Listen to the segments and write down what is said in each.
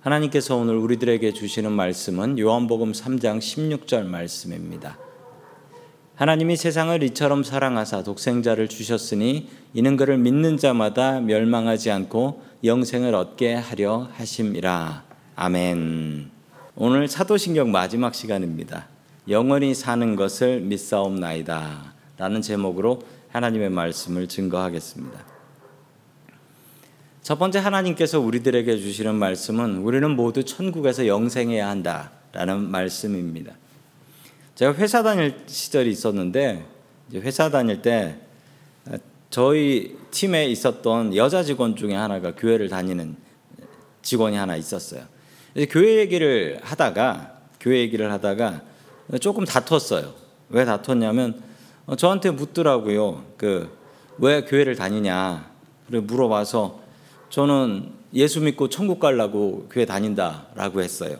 하나님께서 오늘 우리들에게 주시는 말씀은 요한복음 3장 16절 말씀입니다. 하나님이 세상을 이처럼 사랑하사 독생자를 주셨으니 이는 그를 믿는 자마다 멸망하지 않고 영생을 얻게 하려 하심이라. 아멘. 오늘 사도신경 마지막 시간입니다. 영원히 사는 것을 믿사옵나이다. 라는 제목으로 하나님의 말씀을 증거하겠습니다. 첫 번째 하나님께서 우리들에게 주시는 말씀은 우리는 모두 천국에서 영생해야 한다라는 말씀입니다. 제가 회사 다닐 시절이 있었는데 회사 다닐 때 저희 팀에 있었던 여자 직원 중에 하나가 교회를 다니는 직원이 하나 있었어요. 교회 얘기를 하다가 교회 얘기를 하다가 조금 다퉜어요. 왜 다퉜냐면 저한테 묻더라고요. 그 왜 교회를 다니냐? 그래 물어봐서 저는 예수 믿고 천국 가려고 교회 다닌다라고 했어요.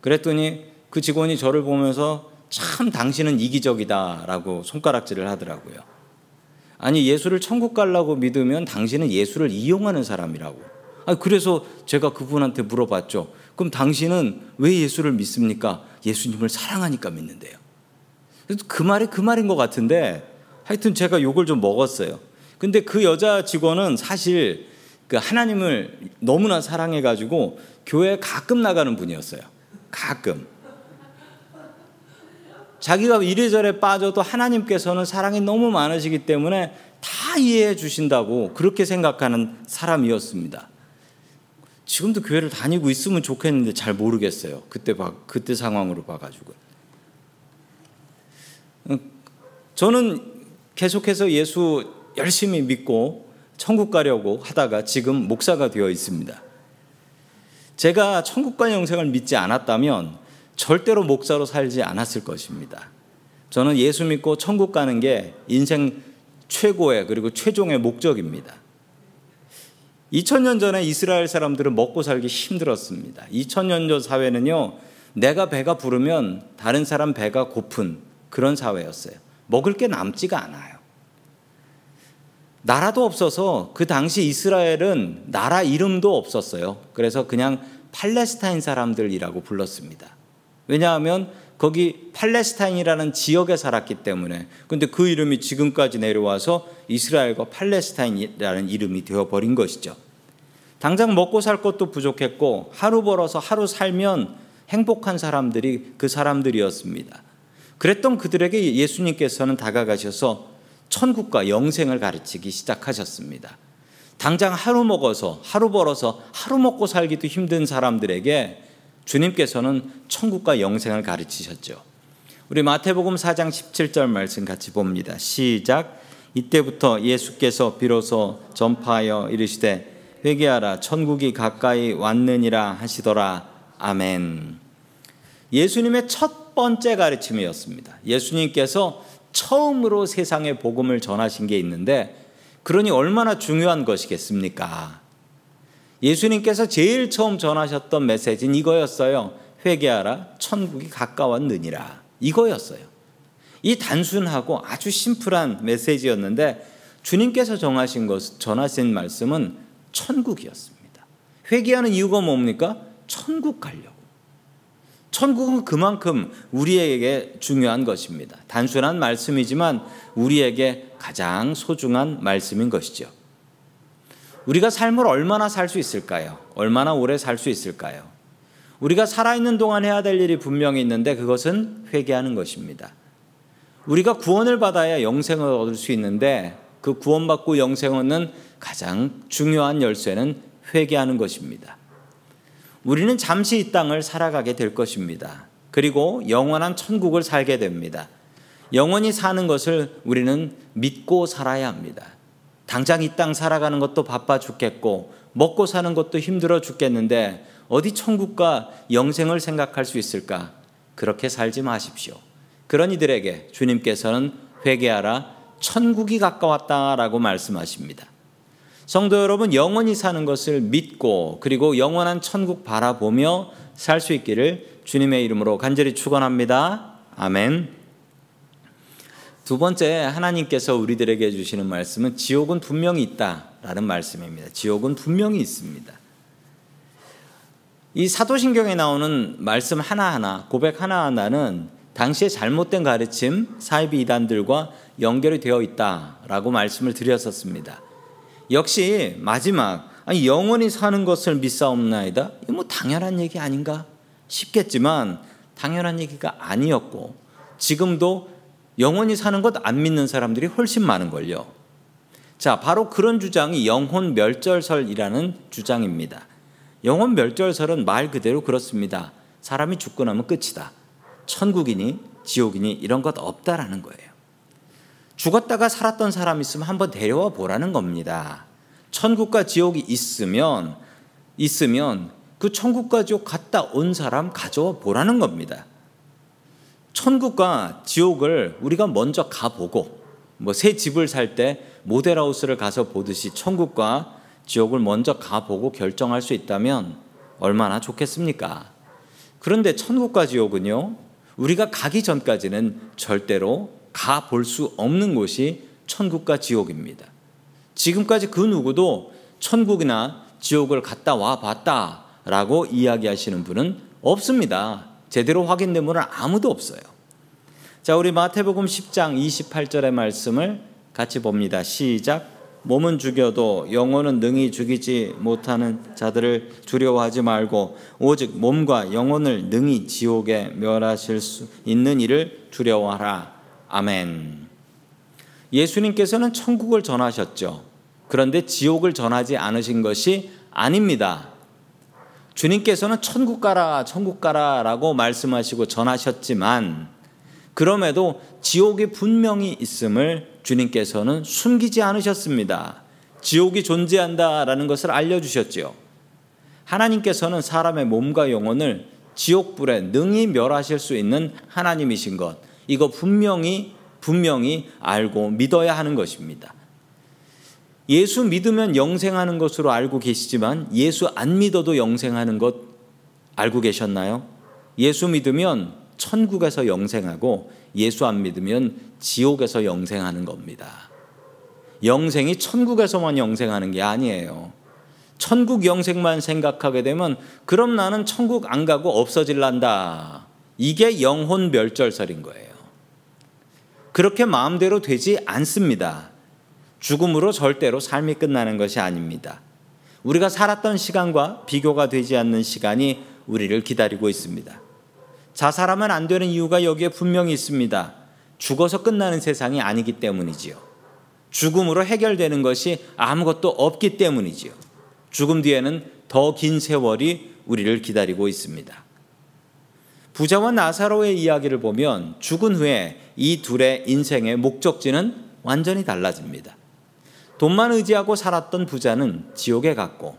그랬더니 그 직원이 저를 보면서 참 당신은 이기적이다라고 손가락질을 하더라고요. 아니 예수를 천국 가려고 믿으면 당신은 예수를 이용하는 사람이라고. 아 그래서 제가 그분한테 물어봤죠. 그럼 당신은 왜 예수를 믿습니까? 예수님을 사랑하니까 믿는데요. 그 말이 그 말인 것 같은데 하여튼 제가 욕을 좀 먹었어요. 근데 그 여자 직원은 사실 그 하나님을 너무나 사랑해 가지고 교회 가끔 나가는 분이었어요. 가끔. 자기가 이래저래 빠져도 하나님께서는 사랑이 너무 많으시기 때문에 다 이해해 주신다고 그렇게 생각하는 사람이었습니다. 지금도 교회를 다니고 있으면 좋겠는데 잘 모르겠어요. 그때 봐, 그때 상황으로 봐가지고. 저는 계속해서 예수 열심히 믿고 천국 가려고 하다가 지금 목사가 되어 있습니다. 제가 천국과 영생을 믿지 않았다면 절대로 목사로 살지 않았을 것입니다. 저는 예수 믿고 천국 가는 게 인생 최고의 그리고 최종의 목적입니다. 2000년 전에 이스라엘 사람들은 먹고 살기 힘들었습니다. 2000년 전 사회는요, 내가 배가 부르면 다른 사람 배가 고픈 그런 사회였어요. 먹을 게 남지가 않아요. 나라도 없어서 그 당시 이스라엘은 나라 이름도 없었어요. 그래서 그냥 팔레스타인 사람들이라고 불렀습니다. 왜냐하면 거기 팔레스타인이라는 지역에 살았기 때문에 근데 그 이름이 지금까지 내려와서 이스라엘과 팔레스타인이라는 이름이 되어버린 것이죠. 당장 먹고 살 것도 부족했고 하루 벌어서 하루 살면 행복한 사람들이 그 사람들이었습니다. 그랬던 그들에게 예수님께서는 다가가셔서 천국과 영생을 가르치기 시작하셨습니다. 당장 하루 먹어서 하루 벌어서 하루 먹고 살기도 힘든 사람들에게 주님께서는 천국과 영생을 가르치셨죠. 우리 마태복음 4장 17절 말씀 같이 봅니다. 시작. 이때부터 예수께서 비로소 전파하여 이르시되 회개하라 천국이 가까이 왔느니라 하시더라. 아멘. 예수님의 첫 번째 가르침이었습니다. 예수님께서 처음으로 세상에 복음을 전하신 게 있는데 그러니 얼마나 중요한 것이겠습니까? 예수님께서 제일 처음 전하셨던 메시지는 이거였어요. 회개하라 천국이 가까웠느니라. 이거였어요. 이 단순하고 아주 심플한 메시지였는데 주님께서 정하신 것 전하신 말씀은 천국이었습니다. 회개하는 이유가 뭡니까? 천국 가려고. 천국은 그만큼 우리에게 중요한 것입니다. 단순한 말씀이지만 우리에게 가장 소중한 말씀인 것이죠. 우리가 삶을 얼마나 살 수 있을까요? 얼마나 오래 살 수 있을까요? 우리가 살아있는 동안 해야 될 일이 분명히 있는데 그것은 회개하는 것입니다. 우리가 구원을 받아야 영생을 얻을 수 있는데 그 구원받고 영생 얻는 가장 중요한 열쇠는 회개하는 것입니다. 우리는 잠시 이 땅을 살아가게 될 것입니다. 그리고 영원한 천국을 살게 됩니다. 영원히 사는 것을 우리는 믿고 살아야 합니다. 당장 이 땅 살아가는 것도 바빠 죽겠고 먹고 사는 것도 힘들어 죽겠는데 어디 천국과 영생을 생각할 수 있을까? 그렇게 살지 마십시오. 그런 이들에게 주님께서는 회개하라 천국이 가까웠다라고 말씀하십니다. 성도 여러분 영원히 사는 것을 믿고 그리고 영원한 천국 바라보며 살 수 있기를 주님의 이름으로 간절히 축원합니다. 아멘. 두 번째 하나님께서 우리들에게 주시는 말씀은 지옥은 분명히 있다라는 말씀입니다. 지옥은 분명히 있습니다. 이 사도신경에 나오는 말씀 하나하나, 고백 하나하나는 당시의 잘못된 가르침, 사이비 이단들과 연결이 되어 있다라고 말씀을 드렸었습니다. 역시 마지막 아니 영원히 사는 것을 믿사옵나이다. 이뭐 당연한 얘기 아닌가 싶겠지만 당연한 얘기가 아니었고 지금도 영원히 사는 것 안 믿는 사람들이 훨씬 많은 걸요. 자, 바로 그런 주장이 영혼 멸절설이라는 주장입니다. 영혼 멸절설은 말 그대로 그렇습니다. 사람이 죽고 나면 끝이다. 천국이니 지옥이니 이런 것 없다라는 거예요. 죽었다가 살았던 사람 있으면 한번 데려와 보라는 겁니다. 천국과 지옥이 있으면 있으면 그 천국과 지옥 갔다 온 사람 가져와 보라는 겁니다. 천국과 지옥을 우리가 먼저 가보고 뭐 새 집을 살 때 모델하우스를 가서 보듯이 천국과 지옥을 먼저 가보고 결정할 수 있다면 얼마나 좋겠습니까? 그런데 천국과 지옥은요, 우리가 가기 전까지는 절대로 가 볼 수 없는 곳이 천국과 지옥입니다. 지금까지 그 누구도 천국이나 지옥을 갔다 와 봤다라고 이야기하시는 분은 없습니다. 제대로 확인된 분은 아무도 없어요. 자, 우리 마태복음 10장 28절의 말씀을 같이 봅니다. 시작. 몸은 죽여도 영혼은 능히 죽이지 못하는 자들을 두려워하지 말고 오직 몸과 영혼을 능히 지옥에 멸하실 수 있는 이를 두려워하라. 아멘. 예수님께서는 천국을 전하셨죠. 그런데 지옥을 전하지 않으신 것이 아닙니다. 주님께서는 천국 가라, 천국 가라 라고 말씀하시고 전하셨지만 그럼에도 지옥이 분명히 있음을 주님께서는 숨기지 않으셨습니다. 지옥이 존재한다라는 것을 알려주셨지요. 하나님께서는 사람의 몸과 영혼을 지옥불에 능히 멸하실 수 있는 하나님이신 것, 이거 분명히, 분명히 알고 믿어야 하는 것입니다. 예수 믿으면 영생하는 것으로 알고 계시지만 예수 안 믿어도 영생하는 것 알고 계셨나요? 예수 믿으면 천국에서 영생하고 예수 안 믿으면 지옥에서 영생하는 겁니다. 영생이 천국에서만 영생하는 게 아니에요. 천국 영생만 생각하게 되면 그럼 나는 천국 안 가고 없어질란다. 이게 영혼 멸절설인 거예요. 그렇게 마음대로 되지 않습니다. 죽음으로 절대로 삶이 끝나는 것이 아닙니다. 우리가 살았던 시간과 비교가 되지 않는 시간이 우리를 기다리고 있습니다. 자살하면 안 되는 이유가 여기에 분명히 있습니다. 죽어서 끝나는 세상이 아니기 때문이지요. 죽음으로 해결되는 것이 아무것도 없기 때문이지요. 죽음 뒤에는 더 긴 세월이 우리를 기다리고 있습니다. 부자와 나사로의 이야기를 보면 죽은 후에 이 둘의 인생의 목적지는 완전히 달라집니다. 돈만 의지하고 살았던 부자는 지옥에 갔고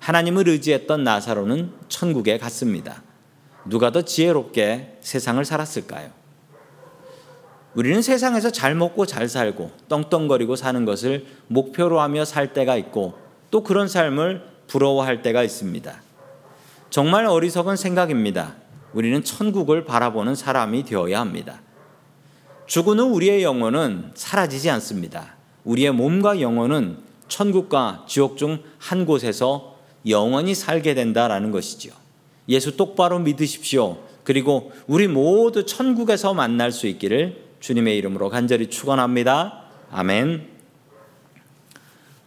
하나님을 의지했던 나사로는 천국에 갔습니다. 누가 더 지혜롭게 세상을 살았을까요? 우리는 세상에서 잘 먹고 잘 살고 떵떵거리고 사는 것을 목표로 하며 살 때가 있고 또 그런 삶을 부러워할 때가 있습니다. 정말 어리석은 생각입니다. 우리는 천국을 바라보는 사람이 되어야 합니다. 죽은 후 우리의 영혼은 사라지지 않습니다. 우리의 몸과 영혼은 천국과 지옥 중 한 곳에서 영원히 살게 된다라는 것이지요. 예수 똑바로 믿으십시오. 그리고 우리 모두 천국에서 만날 수 있기를 주님의 이름으로 간절히 축원합니다. 아멘.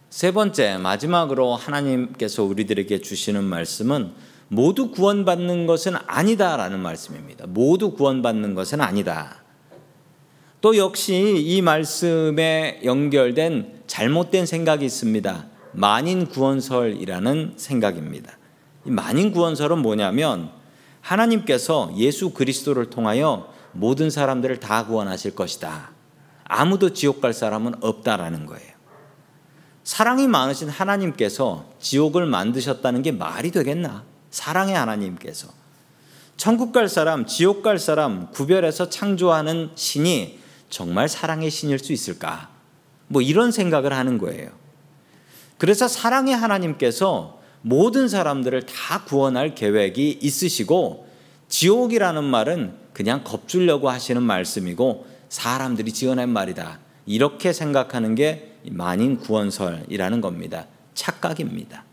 세 번째 마지막으로 하나님께서 우리들에게 주시는 말씀은 모두 구원받는 것은 아니다라는 말씀입니다. 모두 구원받는 것은 아니다. 또 역시 이 말씀에 연결된 잘못된 생각이 있습니다. 만인 구원설이라는 생각입니다. 이 만인 구원설은 뭐냐면 하나님께서 예수 그리스도를 통하여 모든 사람들을 다 구원하실 것이다. 아무도 지옥 갈 사람은 없다라는 거예요. 사랑이 많으신 하나님께서 지옥을 만드셨다는 게 말이 되겠나? 사랑의 하나님께서. 천국 갈 사람, 지옥 갈 사람 구별해서 창조하는 신이 정말 사랑의 신일 수 있을까? 뭐 이런 생각을 하는 거예요. 그래서 사랑의 하나님께서 모든 사람들을 다 구원할 계획이 있으시고 지옥이라는 말은 그냥 겁주려고 하시는 말씀이고 사람들이 지어낸 말이다. 이렇게 생각하는 게 만인 구원설이라는 겁니다. 착각입니다.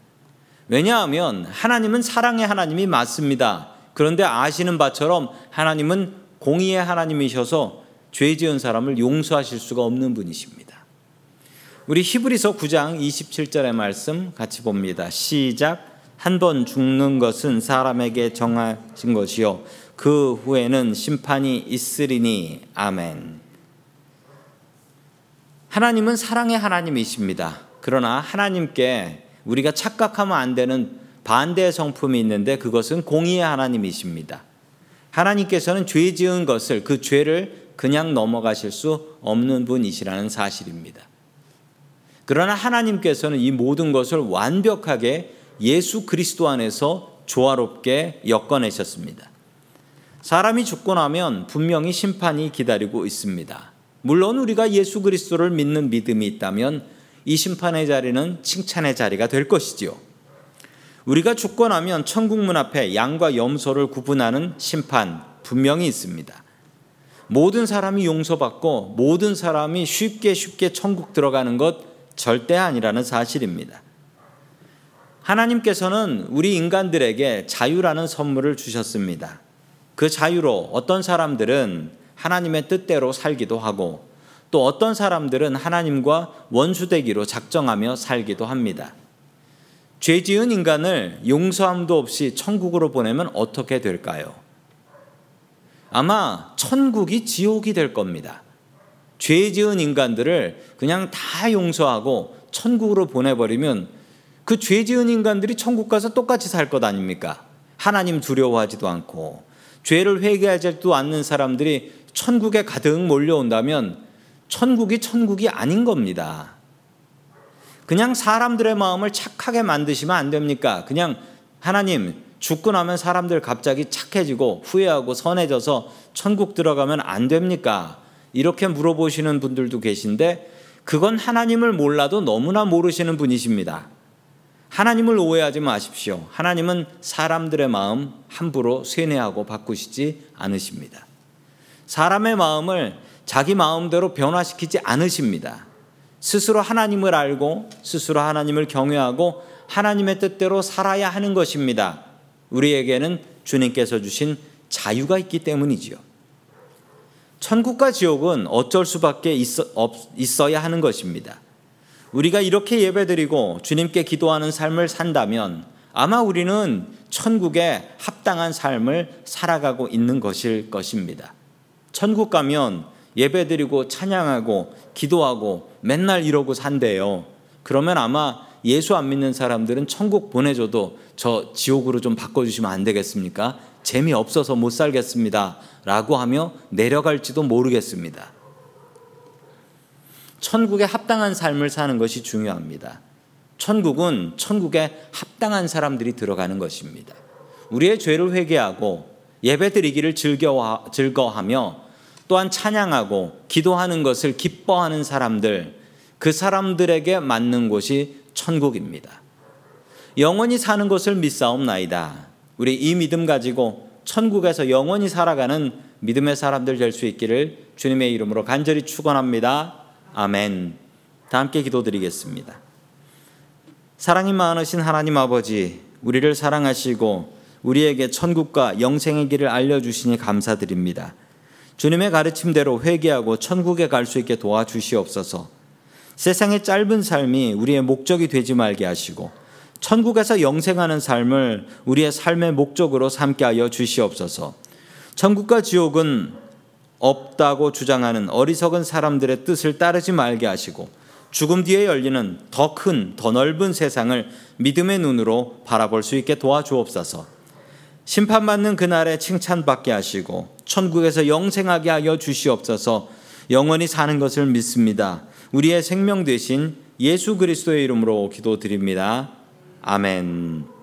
왜냐하면 하나님은 사랑의 하나님이 맞습니다. 그런데 아시는 바처럼 하나님은 공의의 하나님이셔서 죄 지은 사람을 용서하실 수가 없는 분이십니다. 우리 히브리서 9장 27절의 말씀 같이 봅니다. 시작 한 번 죽는 것은 사람에게 정하신 것이요 그 후에는 심판이 있으리니 아멘. 하나님은 사랑의 하나님이십니다. 그러나 하나님께 우리가 착각하면 안 되는 반대의 성품이 있는데 그것은 공의의 하나님이십니다. 하나님께서는 죄 지은 것을 그 죄를 그냥 넘어가실 수 없는 분이시라는 사실입니다. 그러나 하나님께서는 이 모든 것을 완벽하게 예수 그리스도 안에서 조화롭게 엮어내셨습니다. 사람이 죽고 나면 분명히 심판이 기다리고 있습니다. 물론 우리가 예수 그리스도를 믿는 믿음이 있다면 이 심판의 자리는 칭찬의 자리가 될 것이지요. 우리가 죽고 나면 천국 문 앞에 양과 염소를 구분하는 심판 분명히 있습니다. 모든 사람이 용서받고 모든 사람이 쉽게 쉽게 천국 들어가는 것 절대 아니라는 사실입니다. 하나님께서는 우리 인간들에게 자유라는 선물을 주셨습니다. 그 자유로 어떤 사람들은 하나님의 뜻대로 살기도 하고 또 어떤 사람들은 하나님과 원수되기로 작정하며 살기도 합니다. 죄 지은 인간을 용서함도 없이 천국으로 보내면 어떻게 될까요? 아마 천국이 지옥이 될 겁니다. 죄 지은 인간들을 그냥 다 용서하고 천국으로 보내버리면 그 죄 지은 인간들이 천국 가서 똑같이 살 것 아닙니까? 하나님 두려워하지도 않고 죄를 회개하지도 않는 사람들이 천국에 가득 몰려온다면 천국이 천국이 아닌 겁니다. 그냥 사람들의 마음을 착하게 만드시면 안 됩니까? 그냥 하나님 죽고 나면 사람들 갑자기 착해지고 후회하고 선해져서 천국 들어가면 안 됩니까? 이렇게 물어보시는 분들도 계신데 그건 하나님을 몰라도 너무나 모르시는 분이십니다. 하나님을 오해하지 마십시오. 하나님은 사람들의 마음 함부로 쇠뇌하고 바꾸시지 않으십니다. 사람의 마음을 자기 마음대로 변화시키지 않으십니다. 스스로 하나님을 알고 스스로 하나님을 경외하고 하나님의 뜻대로 살아야 하는 것입니다. 우리에게는 주님께서 주신 자유가 있기 때문이지요. 천국과 지옥은 어쩔 수밖에 있어, 있어야 하는 것입니다. 우리가 이렇게 예배드리고 주님께 기도하는 삶을 산다면 아마 우리는 천국에 합당한 삶을 살아가고 있는 것일 것입니다. 천국 가면 예배드리고 찬양하고 기도하고 맨날 이러고 산대요. 그러면 아마 예수 안 믿는 사람들은 천국 보내줘도 저 지옥으로 좀 바꿔주시면 안 되겠습니까? 재미없어서 못 살겠습니다. 라고 하며 내려갈지도 모르겠습니다. 천국에 합당한 삶을 사는 것이 중요합니다. 천국은 천국에 합당한 사람들이 들어가는 것입니다. 우리의 죄를 회개하고 예배 드리기를 즐거워하며 또한 찬양하고 기도하는 것을 기뻐하는 사람들, 그 사람들에게 맞는 곳이 천국입니다. 영원히 사는 것을 믿사옵나이다. 우리 이 믿음 가지고 천국에서 영원히 살아가는 믿음의 사람들 될 수 있기를 주님의 이름으로 간절히 축원합니다. 아멘. 다 함께 기도드리겠습니다. 사랑이 많으신 하나님 아버지, 우리를 사랑하시고 우리에게 천국과 영생의 길을 알려 주시니 감사드립니다. 주님의 가르침대로 회개하고 천국에 갈 수 있게 도와주시옵소서. 세상의 짧은 삶이 우리의 목적이 되지 말게 하시고 천국에서 영생하는 삶을 우리의 삶의 목적으로 삼게 하여 주시옵소서. 천국과 지옥은 없다고 주장하는 어리석은 사람들의 뜻을 따르지 말게 하시고 죽음 뒤에 열리는 더 큰, 더 넓은 세상을 믿음의 눈으로 바라볼 수 있게 도와주옵소서. 심판받는 그날에 칭찬받게 하시고 천국에서 영생하게 하여 주시옵소서 영원히 사는 것을 믿습니다. 우리의 생명 되신 예수 그리스도의 이름으로 기도드립니다. 아멘.